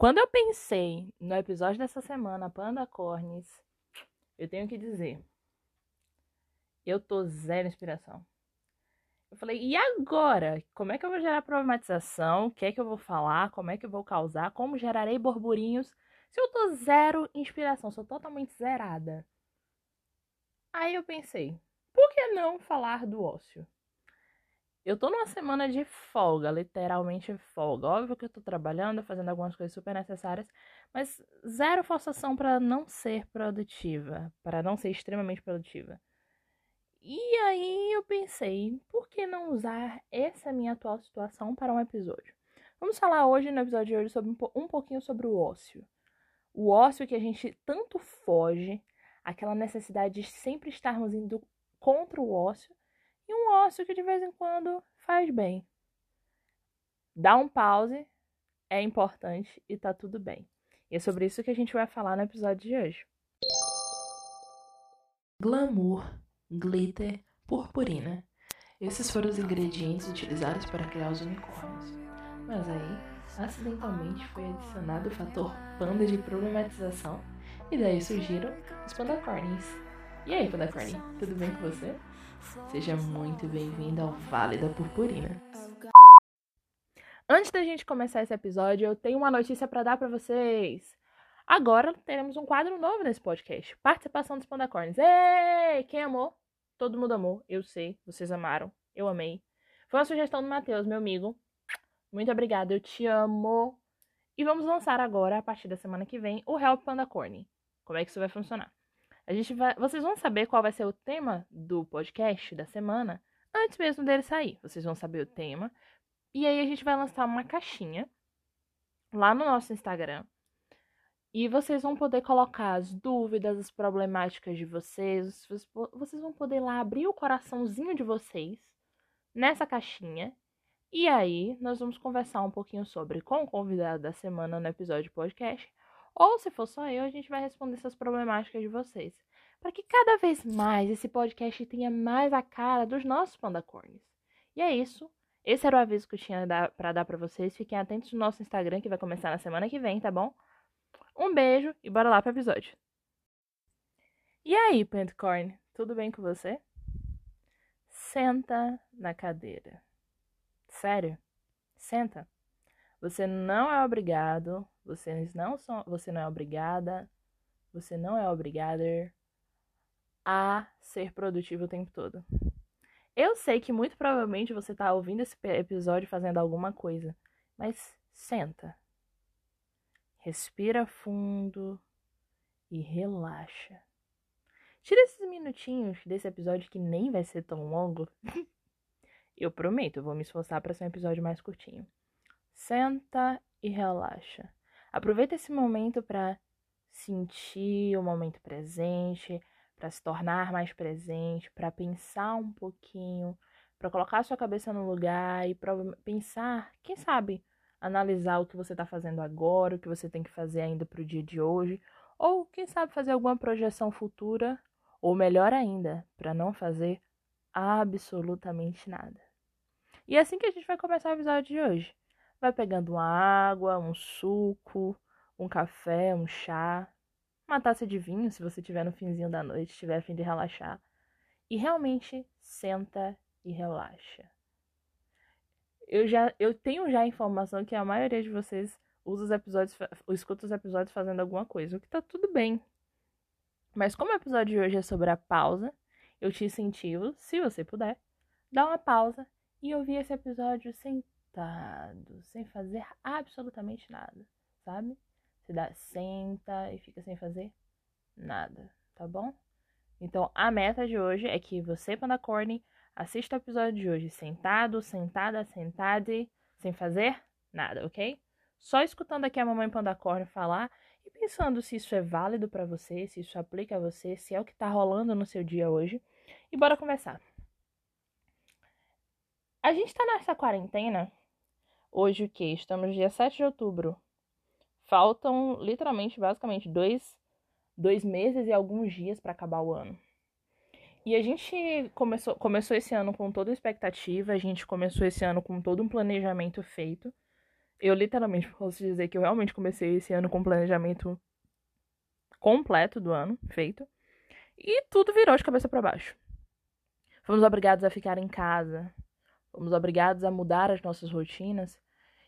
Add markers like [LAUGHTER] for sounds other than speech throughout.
Quando eu pensei no episódio dessa semana, Panda Cornes, eu tenho que dizer, eu tô zero inspiração. Eu falei, e agora? Como é que eu vou gerar problematização? O que é que eu vou falar? Como é que eu vou causar? Como gerarei burburinhos? Se eu tô zero inspiração, sou totalmente zerada. Aí eu pensei, por que não falar do ócio? Eu tô numa semana de folga, literalmente folga. Óbvio que eu tô trabalhando, fazendo algumas coisas super necessárias, mas zero forçação para não ser produtiva, para não ser extremamente produtiva. E aí eu pensei, por que não usar essa minha atual situação para um episódio? Vamos falar hoje, no episódio de hoje, sobre um pouquinho sobre o ócio. O ócio que a gente tanto foge, aquela necessidade de sempre estarmos indo contra o ócio, e um ócio que de vez em quando faz bem. Dá um pause, é importante e tá tudo bem. E é sobre isso que a gente vai falar no episódio de hoje. Glamour, glitter, purpurina. Esses foram os ingredientes utilizados para criar os unicórnios. Mas aí, acidentalmente foi adicionado o fator panda de problematização e daí surgiram os pandacornis. E aí, pandacorn, tudo bem com você? Seja muito bem-vindo ao Vale da Purpurina. Antes da gente começar esse episódio, eu tenho uma notícia para dar para vocês. Agora teremos um quadro novo nesse podcast: participação dos Pandacorns. Ei! Quem amou? Todo mundo amou. Eu sei, vocês amaram. Eu amei. Foi uma sugestão do Matheus, meu amigo. Muito obrigada, eu te amo. E vamos lançar agora, a partir da semana que vem, o Help Pandacorn. Como é que isso vai funcionar? A gente vai, vocês vão saber qual vai ser o tema do podcast da semana antes mesmo dele sair. Vocês vão saber o tema e aí a gente vai lançar uma caixinha lá no nosso Instagram. E vocês vão poder colocar as dúvidas, as problemáticas de vocês. Vocês vão poder lá abrir o coraçãozinho de vocês nessa caixinha. E aí, nós vamos conversar um pouquinho sobre com o convidado da semana no episódio podcast ou se for só eu, a gente vai responder essas problemáticas de vocês. Para que cada vez mais esse podcast tenha mais a cara dos nossos pandacornes. E é isso. Esse era o aviso que eu tinha para dar para vocês. Fiquem atentos no nosso Instagram, que vai começar na semana que vem, tá bom? Um beijo e bora lá pro episódio. E aí, Pantcorn, tudo bem com você? Senta na cadeira. Sério? Senta. Você não é obrigado, vocês não são, você não é obrigada, você não é obrigada a ser produtivo o tempo todo. Eu sei que muito provavelmente você está ouvindo esse episódio fazendo alguma coisa, mas senta. Respira fundo e relaxa. Tira esses minutinhos desse episódio que nem vai ser tão longo. [LAUGHS] eu prometo, eu vou me esforçar para ser um episódio mais curtinho. Senta e relaxa. Aproveita esse momento para sentir o momento presente, para se tornar mais presente, para pensar um pouquinho, para colocar a sua cabeça no lugar e para pensar, quem sabe, analisar o que você está fazendo agora, o que você tem que fazer ainda para o dia de hoje, ou quem sabe fazer alguma projeção futura, ou melhor ainda, para não fazer absolutamente nada. E é assim que a gente vai começar o episódio de hoje. Vai pegando uma água, um suco, um café, um chá, uma taça de vinho, se você tiver no finzinho da noite, estiver a fim de relaxar. E realmente senta e relaxa. Eu já eu tenho já a informação que a maioria de vocês usa os episódios, escuta os episódios fazendo alguma coisa, o que tá tudo bem. Mas como o episódio de hoje é sobre a pausa, eu te incentivo, se você puder, dar uma pausa e ouvir esse episódio sem sentado, sem fazer absolutamente nada, sabe? Você dá, senta e fica sem fazer nada, tá bom? Então, a meta de hoje é que você, Pandacorn, assista o episódio de hoje sentado, sentada, sentada, sem fazer nada, ok? Só escutando aqui a mamãe Pandacorn falar e pensando se isso é válido para você, se isso aplica a você, se é o que tá rolando no seu dia hoje. E bora conversar. A gente tá nessa quarentena Hoje o que? Estamos dia 7 de outubro. Faltam literalmente, basicamente, dois, dois meses e alguns dias para acabar o ano. E a gente começou, começou esse ano com toda a expectativa, a gente começou esse ano com todo um planejamento feito eu literalmente posso dizer que eu realmente comecei esse ano com planejamento completo do ano feito. E tudo virou de cabeça para baixo. Fomos obrigados a ficar em casa. Fomos obrigados a mudar as nossas rotinas.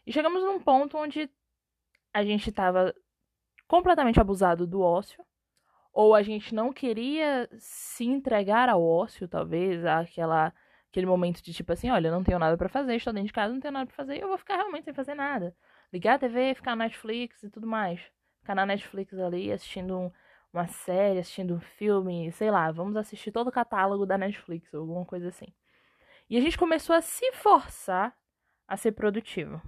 E chegamos num ponto onde a gente estava completamente abusado do ócio. Ou a gente não queria se entregar ao ócio, talvez, àquela, aquele momento de tipo assim, olha, não tenho nada para fazer, estou dentro de casa, não tenho nada para fazer, eu vou ficar realmente sem fazer nada. Ligar a TV, ficar na Netflix e tudo mais. Ficar na Netflix ali assistindo um, uma série, assistindo um filme, sei lá, vamos assistir todo o catálogo da Netflix ou alguma coisa assim. E a gente começou a se forçar a ser produtivo.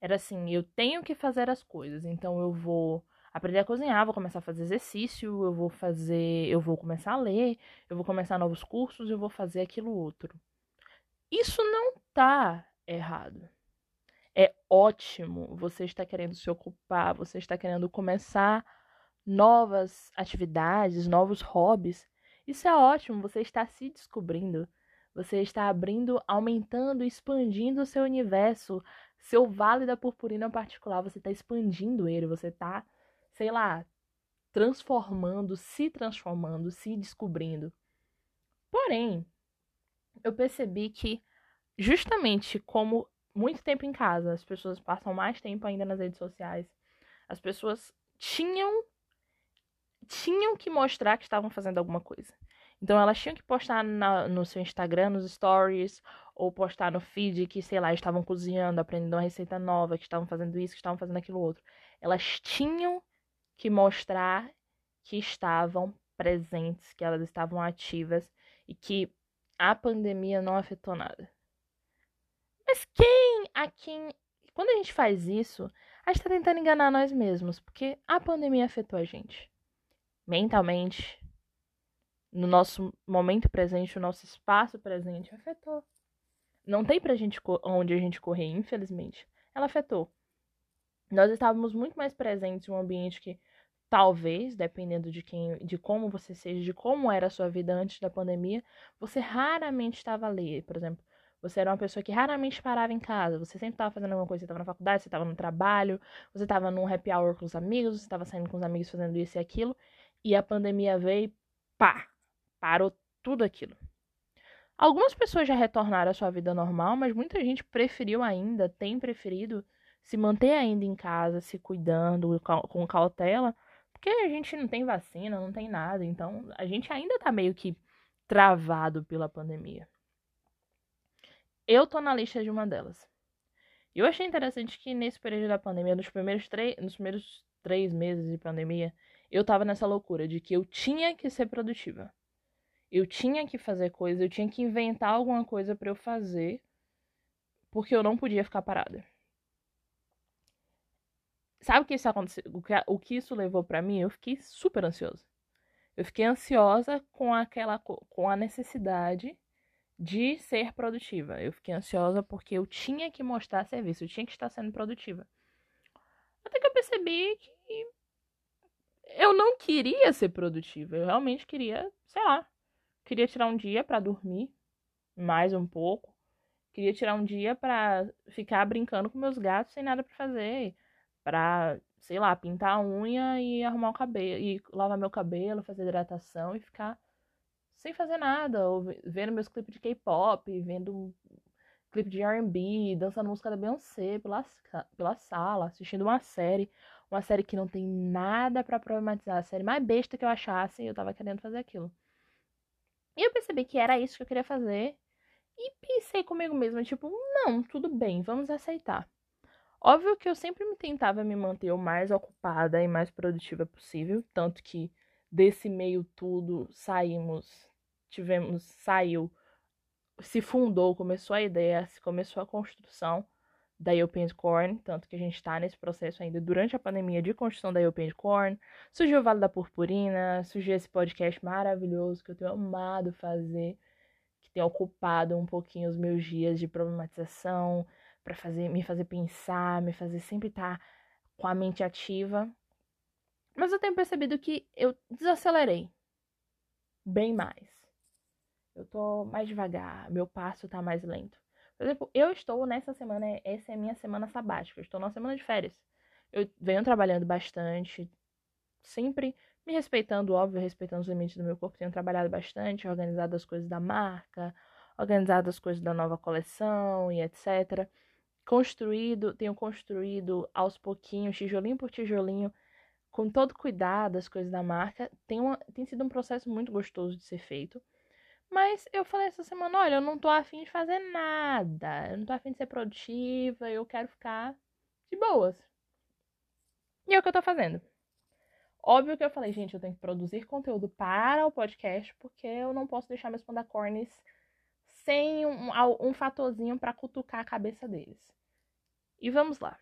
Era assim, eu tenho que fazer as coisas, então eu vou aprender a cozinhar, vou começar a fazer exercício, eu vou fazer, eu vou começar a ler, eu vou começar novos cursos, eu vou fazer aquilo outro. Isso não tá errado. É ótimo. Você está querendo se ocupar, você está querendo começar novas atividades, novos hobbies. Isso é ótimo, você está se descobrindo. Você está abrindo, aumentando, expandindo o seu universo, seu vale da purpurina particular. Você está expandindo ele, você está, sei lá, transformando, se transformando, se descobrindo. Porém, eu percebi que, justamente como muito tempo em casa, as pessoas passam mais tempo ainda nas redes sociais, as pessoas tinham tinham que mostrar que estavam fazendo alguma coisa. Então elas tinham que postar na, no seu Instagram, nos stories, ou postar no feed que, sei lá, estavam cozinhando, aprendendo uma receita nova, que estavam fazendo isso, que estavam fazendo aquilo outro. Elas tinham que mostrar que estavam presentes, que elas estavam ativas e que a pandemia não afetou nada. Mas quem a quem. Quando a gente faz isso, a gente tá tentando enganar nós mesmos, porque a pandemia afetou a gente mentalmente, no nosso momento presente, no nosso espaço presente, afetou. Não tem pra gente onde a gente correr, infelizmente. Ela afetou. Nós estávamos muito mais presentes em um ambiente que talvez, dependendo de quem, de como você seja, de como era a sua vida antes da pandemia, você raramente estava ali. Por exemplo, você era uma pessoa que raramente parava em casa. Você sempre estava fazendo alguma coisa. Você estava na faculdade, você estava no trabalho, você estava num happy hour com os amigos, você estava saindo com os amigos fazendo isso e aquilo. E a pandemia veio e pá, parou tudo aquilo. Algumas pessoas já retornaram à sua vida normal, mas muita gente preferiu ainda, tem preferido se manter ainda em casa, se cuidando com cautela, porque a gente não tem vacina, não tem nada, então a gente ainda tá meio que travado pela pandemia. Eu tô na lista de uma delas. Eu achei interessante que nesse período da pandemia, nos primeiros, nos primeiros três meses de pandemia, eu tava nessa loucura de que eu tinha que ser produtiva. Eu tinha que fazer coisa, eu tinha que inventar alguma coisa para eu fazer, porque eu não podia ficar parada. Sabe o que isso aconteceu? O que, isso levou para mim? Eu fiquei super ansiosa. Eu fiquei ansiosa com aquela com a necessidade de ser produtiva. Eu fiquei ansiosa porque eu tinha que mostrar serviço, eu tinha que estar sendo produtiva. Até que eu percebi que eu não queria ser produtiva. Eu realmente queria, sei lá, queria tirar um dia para dormir mais um pouco. Queria tirar um dia para ficar brincando com meus gatos sem nada para fazer, para, sei lá, pintar a unha e arrumar o cabelo e lavar meu cabelo, fazer hidratação e ficar sem fazer nada, ou vendo meus clipes de K-pop, vendo clipe de R&B, dançando música da Beyoncé pela, pela sala, assistindo uma série uma série que não tem nada para problematizar, a série mais besta que eu achasse, eu tava querendo fazer aquilo. E eu percebi que era isso que eu queria fazer. E pensei comigo mesma, tipo, não, tudo bem, vamos aceitar. Óbvio que eu sempre me tentava me manter o mais ocupada e mais produtiva possível, tanto que desse meio tudo saímos, tivemos, saiu, se fundou, começou a ideia, começou a construção da European Corn, tanto que a gente está nesse processo ainda durante a pandemia de construção da European Corn. Surgiu o Vale da Purpurina, surgiu esse podcast maravilhoso que eu tenho amado fazer, que tem ocupado um pouquinho os meus dias de problematização, para fazer, me fazer pensar, me fazer sempre estar tá com a mente ativa. Mas eu tenho percebido que eu desacelerei bem mais. Eu tô mais devagar, meu passo tá mais lento. Por exemplo, eu estou nessa semana, essa é minha semana sabática, eu estou numa semana de férias. Eu venho trabalhando bastante, sempre me respeitando, óbvio, respeitando os limites do meu corpo. Tenho trabalhado bastante, organizado as coisas da marca, organizado as coisas da nova coleção e etc. Construído, tenho construído aos pouquinhos, tijolinho por tijolinho, com todo cuidado as coisas da marca. Tem, uma, tem sido um processo muito gostoso de ser feito. Mas eu falei essa semana, olha, eu não tô afim de fazer nada. Eu não tô afim de ser produtiva, eu quero ficar de boas. E é o que eu tô fazendo. Óbvio que eu falei, gente, eu tenho que produzir conteúdo para o podcast, porque eu não posso deixar meus pandacornes sem um, um fatorzinho para cutucar a cabeça deles. E vamos lá.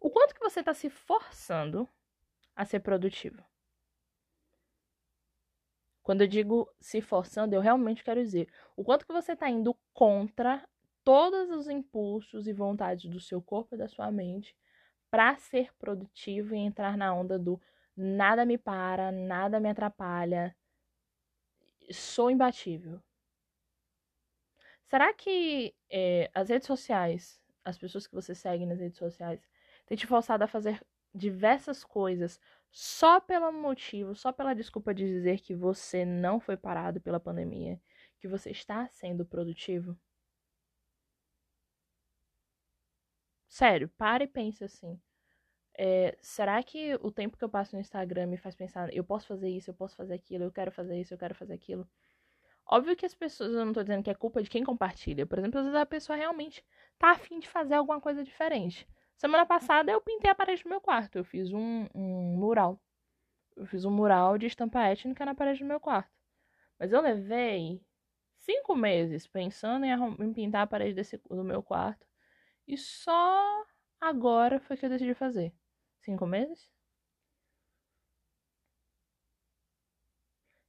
O quanto que você está se forçando a ser produtivo? Quando eu digo se forçando, eu realmente quero dizer o quanto que você está indo contra todos os impulsos e vontades do seu corpo e da sua mente para ser produtivo e entrar na onda do nada me para, nada me atrapalha, sou imbatível. Será que é, as redes sociais, as pessoas que você segue nas redes sociais, têm te forçado a fazer diversas coisas só pelo motivo, só pela desculpa de dizer que você não foi parado pela pandemia, que você está sendo produtivo? Sério, para e pense assim. É, será que o tempo que eu passo no Instagram me faz pensar, eu posso fazer isso, eu posso fazer aquilo, eu quero fazer isso, eu quero fazer aquilo? Óbvio que as pessoas, eu não tô dizendo que é culpa de quem compartilha. Por exemplo, às vezes a pessoa realmente tá afim de fazer alguma coisa diferente. Semana passada eu pintei a parede do meu quarto. Eu fiz um, um mural. Eu fiz um mural de estampa étnica na parede do meu quarto. Mas eu levei cinco meses pensando em, em pintar a parede desse, do meu quarto. E só agora foi que eu decidi fazer. Cinco meses?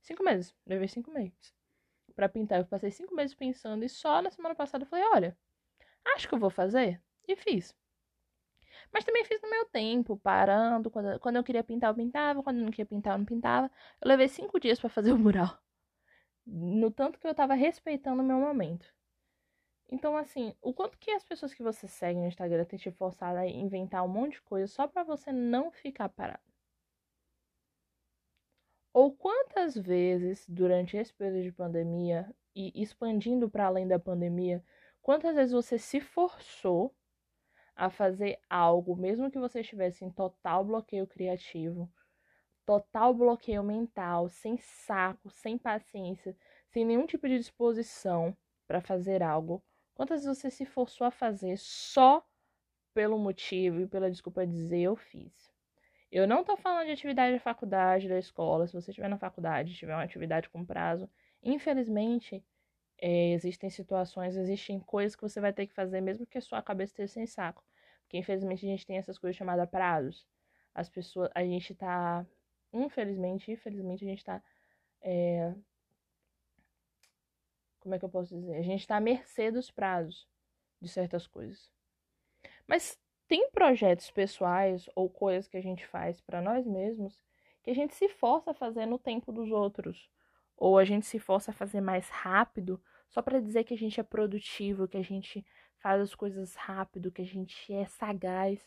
Cinco meses. Levei cinco meses para pintar. Eu passei cinco meses pensando e só na semana passada eu falei: olha, acho que eu vou fazer. E fiz. Mas também fiz no meu tempo, parando. Quando, quando eu queria pintar, eu pintava. Quando eu não queria pintar, eu não pintava. Eu levei cinco dias para fazer o mural. No tanto que eu tava respeitando o meu momento. Então, assim, o quanto que as pessoas que você segue no Instagram têm te forçado a inventar um monte de coisa só para você não ficar parado? Ou quantas vezes durante esse período de pandemia e expandindo para além da pandemia, quantas vezes você se forçou a fazer algo, mesmo que você estivesse em total bloqueio criativo, total bloqueio mental, sem saco, sem paciência, sem nenhum tipo de disposição para fazer algo? Quantas vezes você se forçou a fazer só pelo motivo e pela desculpa de dizer eu fiz? Eu não tô falando de atividade da faculdade, da escola. Se você estiver na faculdade, tiver uma atividade com prazo, infelizmente, é, existem situações, existem coisas que você vai ter que fazer mesmo que a sua cabeça esteja sem saco. Porque infelizmente a gente tem essas coisas chamadas prazos. As pessoas, a gente tá, infelizmente, infelizmente a gente tá, é, como é que eu posso dizer? A gente tá à mercê dos prazos de certas coisas. Mas tem projetos pessoais ou coisas que a gente faz para nós mesmos que a gente se força a fazer no tempo dos outros, ou a gente se força a fazer mais rápido só para dizer que a gente é produtivo, que a gente faz as coisas rápido, que a gente é sagaz.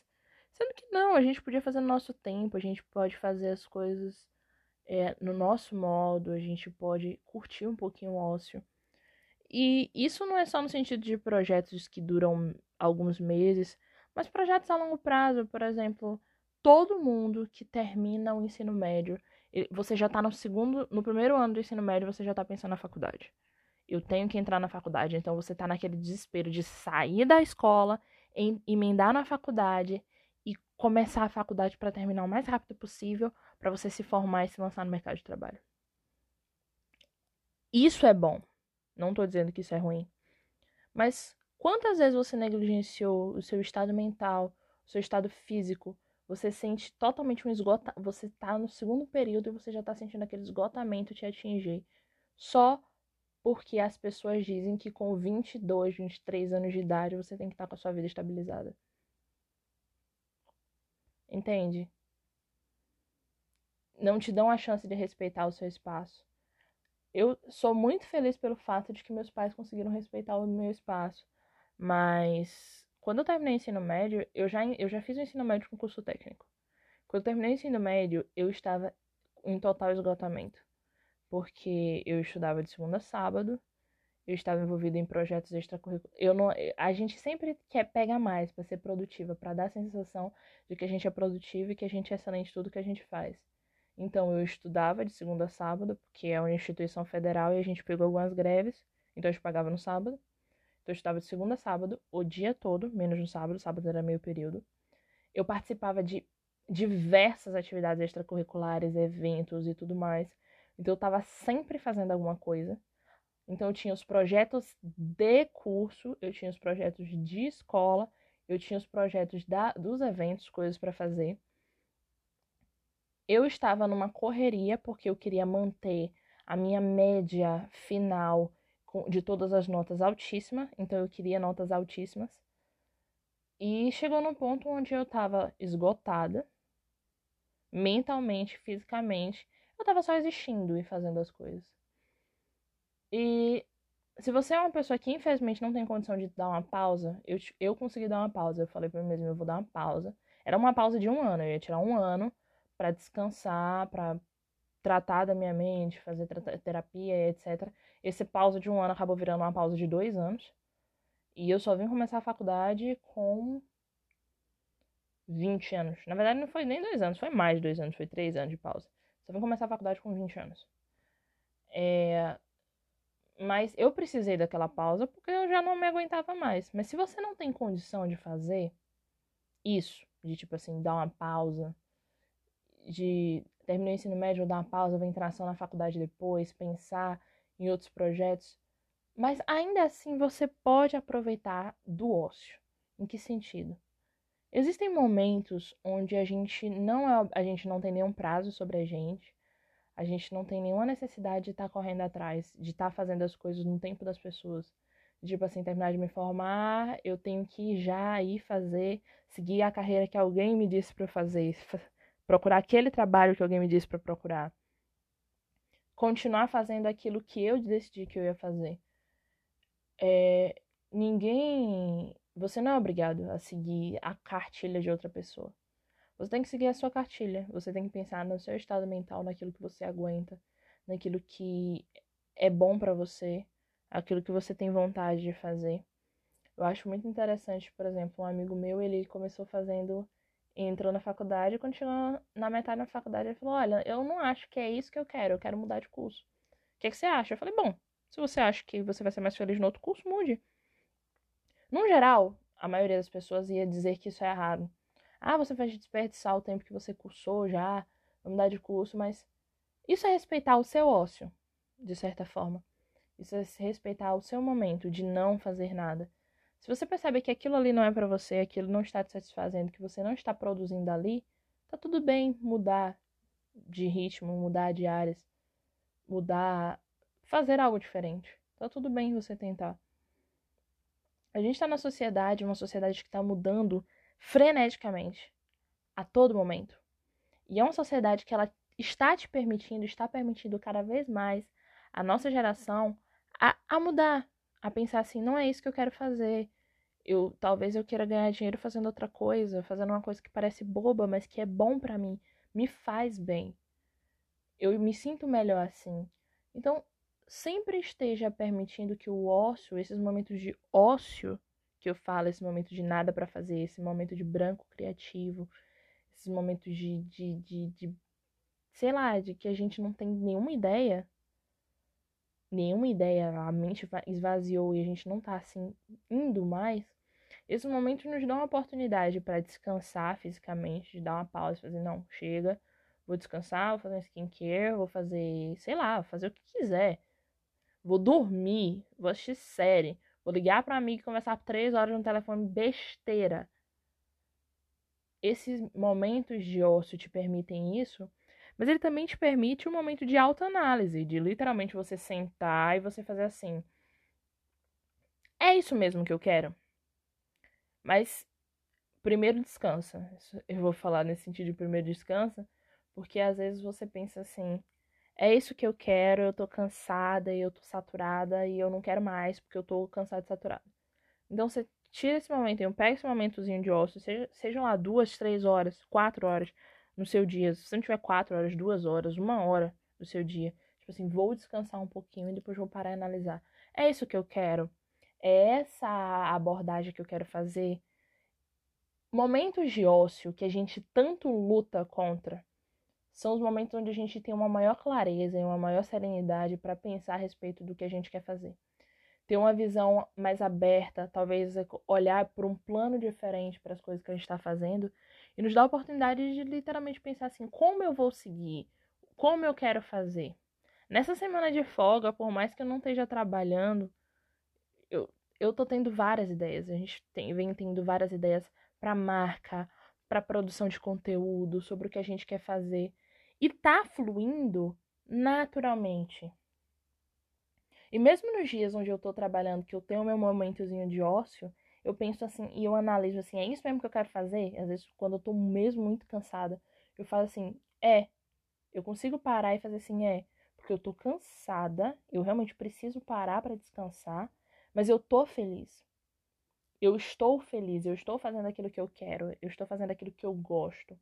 Sendo que não, a gente podia fazer no nosso tempo, a gente pode fazer as coisas é, no nosso modo, a gente pode curtir um pouquinho o ócio. E isso não é só no sentido de projetos que duram alguns meses, mas projetos a longo prazo, por exemplo, todo mundo que termina o ensino médio, você já está no segundo, no primeiro ano do ensino médio, você já está pensando na faculdade. Eu tenho que entrar na faculdade, então você está naquele desespero de sair da escola, em, emendar na faculdade e começar a faculdade para terminar o mais rápido possível, para você se formar e se lançar no mercado de trabalho. Isso é bom. Não estou dizendo que isso é ruim. Mas Quantas vezes você negligenciou o seu estado mental, o seu estado físico? Você sente totalmente um esgotamento. Você está no segundo período e você já está sentindo aquele esgotamento te atingir. Só porque as pessoas dizem que com 22, 23 anos de idade você tem que estar com a sua vida estabilizada. Entende? Não te dão a chance de respeitar o seu espaço. eu sou muito feliz pelo fato de que meus pais conseguiram respeitar o meu espaço. Mas quando eu terminei o ensino médio, eu já, eu já fiz o ensino médio com curso técnico. Quando eu terminei o ensino médio, eu estava em total esgotamento. Porque eu estudava de segunda a sábado, eu estava envolvida em projetos extracurriculares. Eu não, a gente sempre quer pegar mais para ser produtiva, para dar a sensação de que a gente é produtiva e que a gente é excelente em tudo que a gente faz. Então eu estudava de segunda a sábado, porque é uma instituição federal e a gente pegou algumas greves, então a gente pagava no sábado. Então eu estudava de segunda a sábado, o dia todo, menos no sábado, sábado era meio período. Eu participava de diversas atividades extracurriculares, eventos e tudo mais. Então eu estava sempre fazendo alguma coisa. Então eu tinha os projetos de curso, eu tinha os projetos de escola, eu tinha os projetos da, dos eventos, coisas para fazer. Eu estava numa correria porque eu queria manter a minha média final de todas as notas altíssima, então eu queria notas altíssimas. E chegou num ponto onde eu estava esgotada, mentalmente, fisicamente. Eu estava só existindo e fazendo as coisas. E se você é uma pessoa que infelizmente não tem condição de dar uma pausa, eu, eu consegui dar uma pausa. Eu falei para mim mesmo, eu vou dar uma pausa. Era uma pausa de um ano, eu ia tirar um ano para descansar, para tratar da minha mente, fazer terapia, etc. Esse pausa de um ano acabou virando uma pausa de dois anos. E eu só vim começar a faculdade com 20 anos. Na verdade, não foi nem dois anos, foi mais de dois anos, foi três anos de pausa. Só vim começar a faculdade com 20 anos. É... Mas eu precisei daquela pausa porque eu já não me aguentava mais. Mas se você não tem condição de fazer isso, de tipo assim, dar uma pausa, de terminar o ensino médio, dar uma pausa, vou entrar só na faculdade depois, pensar em outros projetos. Mas ainda assim você pode aproveitar do ócio. Em que sentido? Existem momentos onde a gente não é, a gente não tem nenhum prazo sobre a gente, a gente não tem nenhuma necessidade de estar tá correndo atrás, de estar tá fazendo as coisas no tempo das pessoas. Tipo assim, terminar de me formar, eu tenho que já ir fazer, seguir a carreira que alguém me disse para eu fazer, procurar aquele trabalho que alguém me disse para procurar. Continuar fazendo aquilo que eu decidi que eu ia fazer. É, ninguém. Você não é obrigado a seguir a cartilha de outra pessoa. Você tem que seguir a sua cartilha. Você tem que pensar no seu estado mental, naquilo que você aguenta, naquilo que é bom para você, aquilo que você tem vontade de fazer. Eu acho muito interessante, por exemplo, um amigo meu, ele começou fazendo entrou na faculdade, continuou na metade da faculdade e falou: Olha, eu não acho que é isso que eu quero, eu quero mudar de curso. O que, é que você acha? Eu falei: Bom, se você acha que você vai ser mais feliz no outro curso, mude. No geral, a maioria das pessoas ia dizer que isso é errado. Ah, você vai desperdiçar o tempo que você cursou já, vai mudar de curso, mas isso é respeitar o seu ócio, de certa forma. Isso é respeitar o seu momento de não fazer nada. Se você percebe que aquilo ali não é para você, aquilo não está te satisfazendo, que você não está produzindo ali, tá tudo bem mudar de ritmo, mudar de áreas, mudar, fazer algo diferente. Tá tudo bem você tentar. A gente está na sociedade, uma sociedade que está mudando freneticamente, a todo momento. E é uma sociedade que ela está te permitindo, está permitindo cada vez mais a nossa geração a, a mudar, a pensar assim, não é isso que eu quero fazer. Eu talvez eu queira ganhar dinheiro fazendo outra coisa, fazendo uma coisa que parece boba, mas que é bom para mim, me faz bem. Eu me sinto melhor assim. Então, sempre esteja permitindo que o ócio, esses momentos de ócio que eu falo, esse momento de nada para fazer, esse momento de branco criativo, esses momentos de, de, de, de, sei lá, de que a gente não tem nenhuma ideia, nenhuma ideia, a mente esvaziou e a gente não tá assim indo mais, esses momentos nos dão uma oportunidade para descansar fisicamente, de dar uma pausa, fazer, não, chega, vou descansar, vou fazer um skincare, vou fazer, sei lá, fazer o que quiser. Vou dormir, vou assistir série, vou ligar para amigo e conversar três horas no telefone besteira. Esses momentos de ócio te permitem isso mas ele também te permite um momento de autoanálise, de literalmente você sentar e você fazer assim. É isso mesmo que eu quero. Mas primeiro descansa. Eu vou falar nesse sentido de primeiro descansa, porque às vezes você pensa assim: é isso que eu quero, eu tô cansada e eu tô saturada e eu não quero mais porque eu tô cansada e saturada. Então você tira esse momento, pega esse momentozinho de ócio, seja, sejam lá duas, três horas, quatro horas no seu dia. Se você não tiver quatro horas, duas horas, uma hora do seu dia, tipo assim, vou descansar um pouquinho e depois vou parar e analisar. É isso que eu quero. É essa abordagem que eu quero fazer. Momentos de ócio que a gente tanto luta contra são os momentos onde a gente tem uma maior clareza e uma maior serenidade para pensar a respeito do que a gente quer fazer. Ter uma visão mais aberta, talvez olhar por um plano diferente para as coisas que a gente está fazendo e nos dá a oportunidade de literalmente pensar assim: como eu vou seguir? Como eu quero fazer? Nessa semana de folga, por mais que eu não esteja trabalhando, eu, tô tendo várias ideias. A gente tem, vem tendo várias ideias para marca, para produção de conteúdo, sobre o que a gente quer fazer. E tá fluindo naturalmente. E mesmo nos dias onde eu tô trabalhando, que eu tenho meu momentozinho de ócio, eu penso assim, e eu analiso assim, é isso mesmo que eu quero fazer? Às vezes, quando eu tô mesmo muito cansada, eu falo assim, é. Eu consigo parar e fazer assim, é. Porque eu tô cansada, eu realmente preciso parar para descansar, mas eu tô feliz. Eu estou feliz, eu estou fazendo aquilo que eu quero, eu estou fazendo aquilo que eu gosto.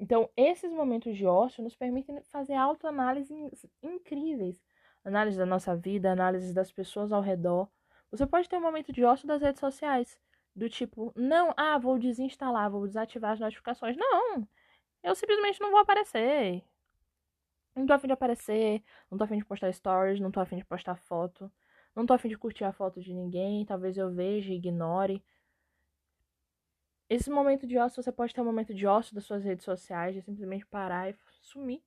Então, esses momentos de ócio nos permitem fazer autoanálises incríveis. Análise da nossa vida, análise das pessoas ao redor. Você pode ter um momento de ócio das redes sociais. Do tipo, não, ah, vou desinstalar, vou desativar as notificações. Não! Eu simplesmente não vou aparecer. Não tô afim de aparecer, não tô afim de postar stories, não tô afim de postar foto. Não tô afim de curtir a foto de ninguém, talvez eu veja e ignore. Esse momento de ócio, você pode ter um momento de ócio das suas redes sociais, de simplesmente parar e sumir.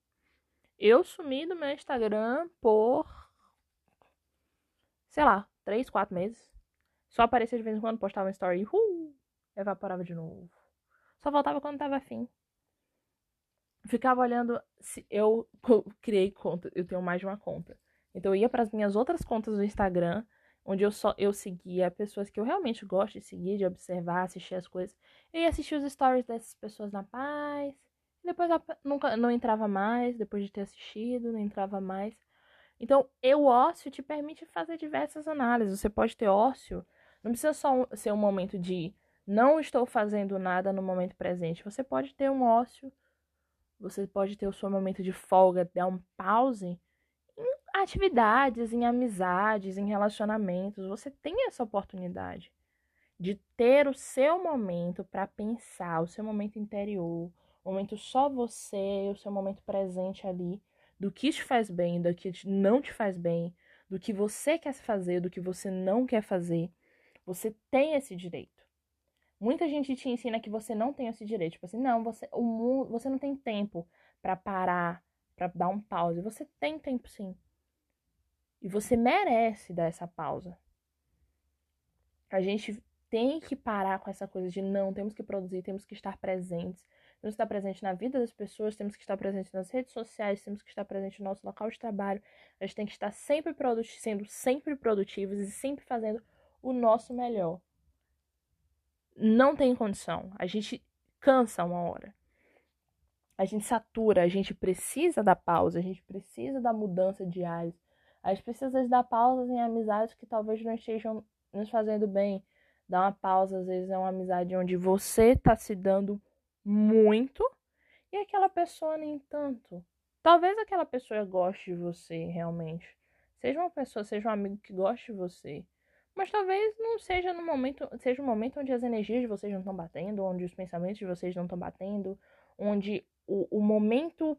Eu sumi do meu Instagram por, sei lá, três, quatro meses. Só aparecia de vez em quando, postava uma story e uh, evaporava de novo. Só voltava quando tava afim. Ficava olhando se eu criei conta, eu tenho mais de uma conta. Então eu ia para as minhas outras contas do Instagram, onde eu só eu seguia pessoas que eu realmente gosto de seguir, de observar, assistir as coisas. Eu ia assistir os stories dessas pessoas na paz. Depois nunca não entrava mais, depois de ter assistido, não entrava mais. Então, o ócio te permite fazer diversas análises. Você pode ter ócio, não precisa só ser um momento de não estou fazendo nada no momento presente. Você pode ter um ócio, você pode ter o seu momento de folga, dar um pause atividades, em amizades, em relacionamentos, você tem essa oportunidade de ter o seu momento para pensar, o seu momento interior, o momento só você, o seu momento presente ali, do que te faz bem, do que não te faz bem, do que você quer fazer, do que você não quer fazer. Você tem esse direito. Muita gente te ensina que você não tem esse direito, tipo assim, não, você o mundo, você não tem tempo para parar, para dar um pause. Você tem tempo sim. E você merece dar essa pausa. A gente tem que parar com essa coisa de não, temos que produzir, temos que estar presentes. Temos que estar presente na vida das pessoas, temos que estar presente nas redes sociais, temos que estar presente no nosso local de trabalho. A gente tem que estar sempre sendo sempre produtivos e sempre fazendo o nosso melhor. Não tem condição. A gente cansa uma hora. A gente satura, a gente precisa da pausa, a gente precisa da mudança de áreas. A gente precisa dar pausas em amizades que talvez não estejam nos fazendo bem. Dar uma pausa, às vezes, é uma amizade onde você está se dando muito e aquela pessoa nem tanto. Talvez aquela pessoa goste de você realmente. Seja uma pessoa, seja um amigo que goste de você. Mas talvez não seja no momento, seja um momento onde as energias de vocês não estão batendo, onde os pensamentos de vocês não estão batendo, onde o, o momento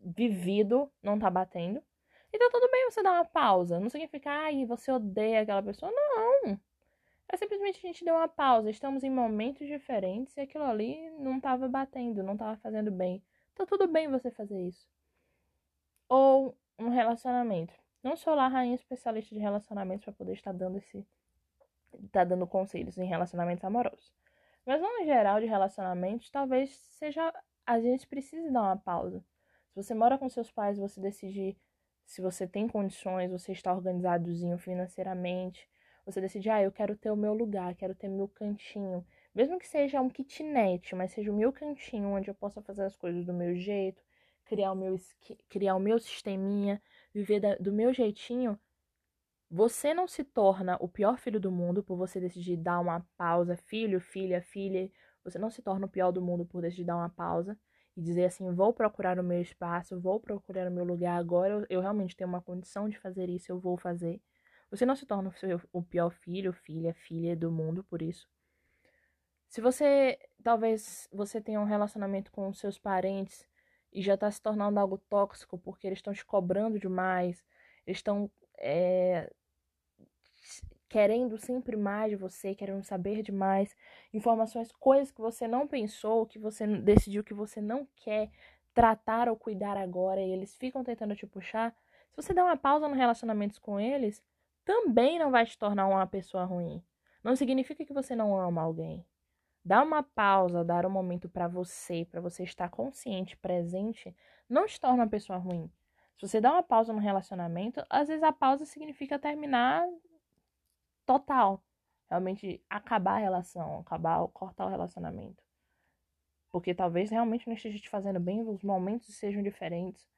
vivido não está batendo. Então tudo bem você dar uma pausa. Não significa, ai, você odeia aquela pessoa. Não. É simplesmente a gente deu uma pausa. Estamos em momentos diferentes e aquilo ali não estava batendo, não estava fazendo bem. Então tudo bem você fazer isso. Ou um relacionamento. Não sou lá rainha especialista de relacionamentos para poder estar dando esse tá dando conselhos em relacionamentos amorosos. Mas no geral de relacionamentos, talvez seja a gente precise dar uma pausa. Se você mora com seus pais, você decide se você tem condições, você está organizadozinho financeiramente, você decide, ah, eu quero ter o meu lugar, quero ter meu cantinho. Mesmo que seja um kitnet, mas seja o meu cantinho onde eu possa fazer as coisas do meu jeito, criar o meu, criar o meu sisteminha, viver da, do meu jeitinho, você não se torna o pior filho do mundo por você decidir dar uma pausa, filho, filha, filha. Você não se torna o pior do mundo por decidir dar uma pausa e dizer assim: vou procurar o meu espaço, vou procurar o meu lugar agora. Eu, eu realmente tenho uma condição de fazer isso, eu vou fazer. Você não se torna o, seu, o pior filho, filha, filha do mundo por isso. Se você, talvez, você tenha um relacionamento com seus parentes e já está se tornando algo tóxico porque eles estão te cobrando demais, eles estão é, querendo sempre mais de você, querendo saber demais, informações, coisas que você não pensou, que você decidiu que você não quer tratar ou cuidar agora e eles ficam tentando te puxar. Se você der uma pausa no relacionamento com eles, também não vai te tornar uma pessoa ruim. Não significa que você não ama alguém. Dar uma pausa, dar um momento para você, para você estar consciente, presente, não te torna uma pessoa ruim. Se você dá uma pausa no relacionamento, às vezes a pausa significa terminar total. Realmente acabar a relação, acabar, cortar o relacionamento. Porque talvez realmente não esteja te fazendo bem, os momentos sejam diferentes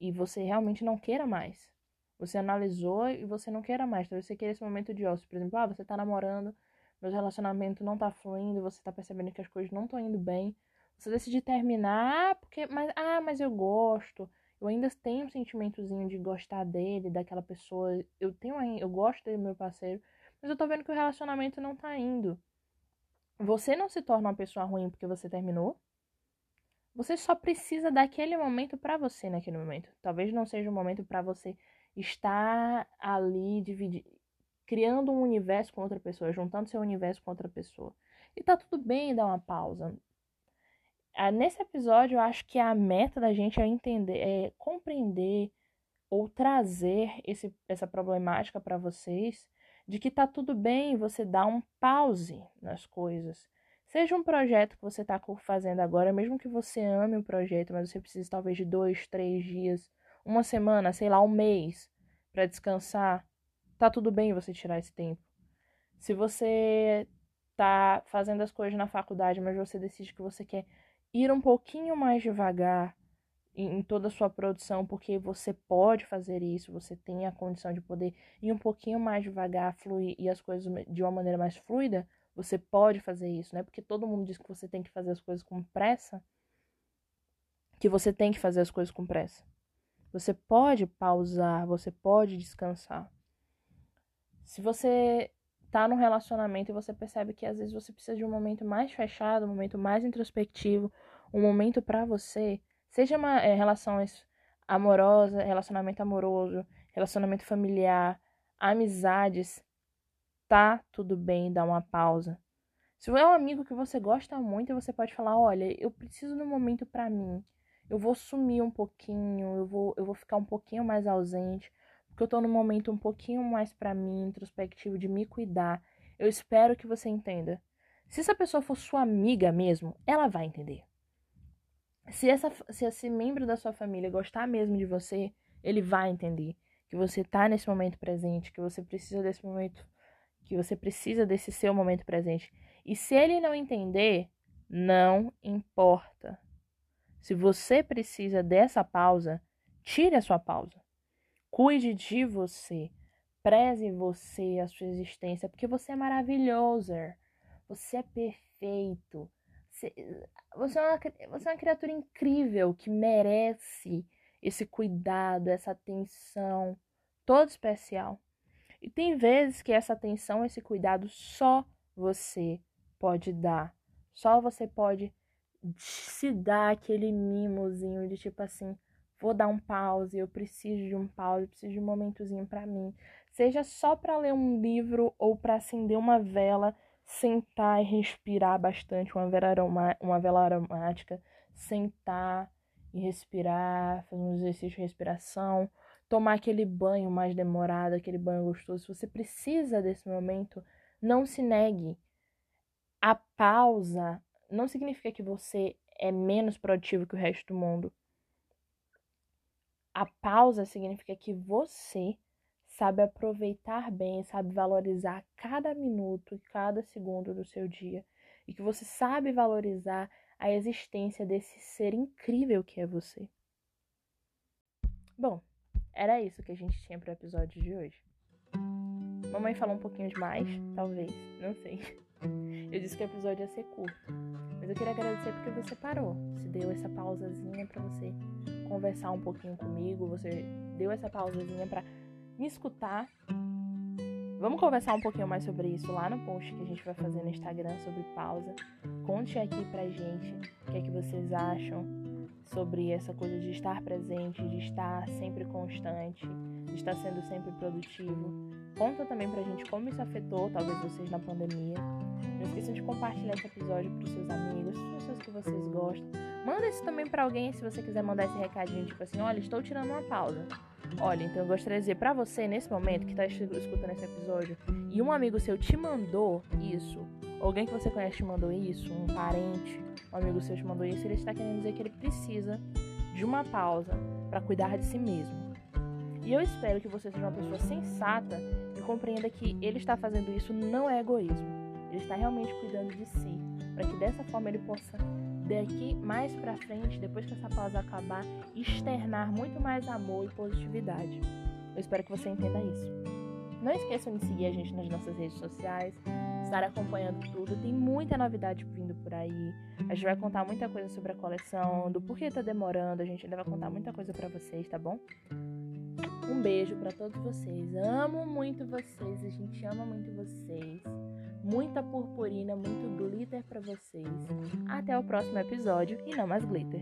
e você realmente não queira mais. Você analisou e você não queira mais. Talvez você queira esse momento de ócio. Por exemplo, ah, você tá namorando, meu relacionamento não tá fluindo, você tá percebendo que as coisas não estão indo bem, você decide terminar porque, mas, ah, mas eu gosto, eu ainda tenho um sentimentozinho de gostar dele, daquela pessoa, eu tenho, eu gosto dele, meu parceiro, mas eu tô vendo que o relacionamento não tá indo. Você não se torna uma pessoa ruim porque você terminou. Você só precisa daquele momento para você naquele momento. Talvez não seja um momento para você estar ali dividir, criando um universo com outra pessoa, juntando seu universo com outra pessoa. E tá tudo bem dar uma pausa. Ah, nesse episódio, eu acho que a meta da gente é entender, é compreender ou trazer esse, essa problemática para vocês de que tá tudo bem você dar um pause nas coisas. Seja um projeto que você está fazendo agora, mesmo que você ame o projeto, mas você precisa talvez de dois, três dias, uma semana, sei lá, um mês para descansar tá tudo bem você tirar esse tempo. Se você tá fazendo as coisas na faculdade, mas você decide que você quer ir um pouquinho mais devagar em, toda a sua produção, porque você pode fazer isso, você tem a condição de poder ir um pouquinho mais devagar, fluir e as coisas de uma maneira mais fluida, você pode fazer isso, né? Porque todo mundo diz que você tem que fazer as coisas com pressa, que você tem que fazer as coisas com pressa. Você pode pausar, você pode descansar. Se você tá num relacionamento e você percebe que às vezes você precisa de um momento mais fechado, um momento mais introspectivo, um momento para você, seja uma é, relação amorosa, relacionamento amoroso, relacionamento familiar, amizades, tá tudo bem dar uma pausa. Se é um amigo que você gosta muito, você pode falar, olha, eu preciso de um momento para mim. Eu vou sumir um pouquinho, eu vou, eu vou ficar um pouquinho mais ausente, porque eu tô num momento um pouquinho mais para mim, introspectivo, de me cuidar. Eu espero que você entenda. Se essa pessoa for sua amiga mesmo, ela vai entender. Se, essa, se esse membro da sua família gostar mesmo de você, ele vai entender que você tá nesse momento presente, que você precisa desse momento, que você precisa desse seu momento presente. E se ele não entender, não importa. Se você precisa dessa pausa, tire a sua pausa. Cuide de você. Preze você, a sua existência, porque você é maravilhoso. Você é perfeito. Você, é uma, você é uma criatura incrível que merece esse cuidado, essa atenção, todo especial. E tem vezes que essa atenção, esse cuidado só você pode dar. Só você pode se dar aquele mimozinho de tipo assim, vou dar um pause, eu preciso de um pause, eu preciso de um momentozinho para mim. Seja só para ler um livro ou para acender uma vela, sentar e respirar bastante, uma vela, aroma, uma vela aromática, sentar e respirar, fazer um exercício de respiração, tomar aquele banho mais demorado, aquele banho gostoso. Se você precisa desse momento, não se negue. A pausa não significa que você é menos produtivo que o resto do mundo. A pausa significa que você sabe aproveitar bem, sabe valorizar cada minuto e cada segundo do seu dia e que você sabe valorizar a existência desse ser incrível que é você. Bom, era isso que a gente tinha para o episódio de hoje. Mamãe falou um pouquinho demais, talvez, não sei. [LAUGHS] Eu disse que o episódio ia ser curto, mas eu queria agradecer porque você parou, se deu essa pausazinha para você conversar um pouquinho comigo, você deu essa pausazinha para me escutar. Vamos conversar um pouquinho mais sobre isso lá no post que a gente vai fazer no Instagram sobre pausa. Conte aqui pra gente o que é que vocês acham sobre essa coisa de estar presente, de estar sempre constante, de estar sendo sempre produtivo. Conta também pra gente como isso afetou, talvez vocês na pandemia. Não esqueçam de compartilhar esse episódio pros seus amigos, pras pessoas que vocês gostam. Manda isso também para alguém se você quiser mandar esse recadinho, tipo assim, olha, estou tirando uma pausa. Olha, então eu gostaria de dizer para você nesse momento que está escutando esse episódio e um amigo seu te mandou isso, alguém que você conhece te mandou isso, um parente, um amigo seu te mandou isso, ele está querendo dizer que ele precisa de uma pausa para cuidar de si mesmo. E eu espero que você seja uma pessoa sensata e compreenda que ele está fazendo isso não é egoísmo. Ele está realmente cuidando de si, para que dessa forma ele possa daqui mais para frente, depois que essa pausa acabar, externar muito mais amor e positividade. Eu espero que você entenda isso. Não esqueçam de seguir a gente nas nossas redes sociais, estar acompanhando tudo. Tem muita novidade vindo por aí. A gente vai contar muita coisa sobre a coleção, do porquê tá demorando. A gente ainda vai contar muita coisa para vocês, tá bom? Um beijo para todos vocês. Amo muito vocês. A gente ama muito vocês muita purpurina, muito glitter para vocês. Até o próximo episódio e não mais glitter.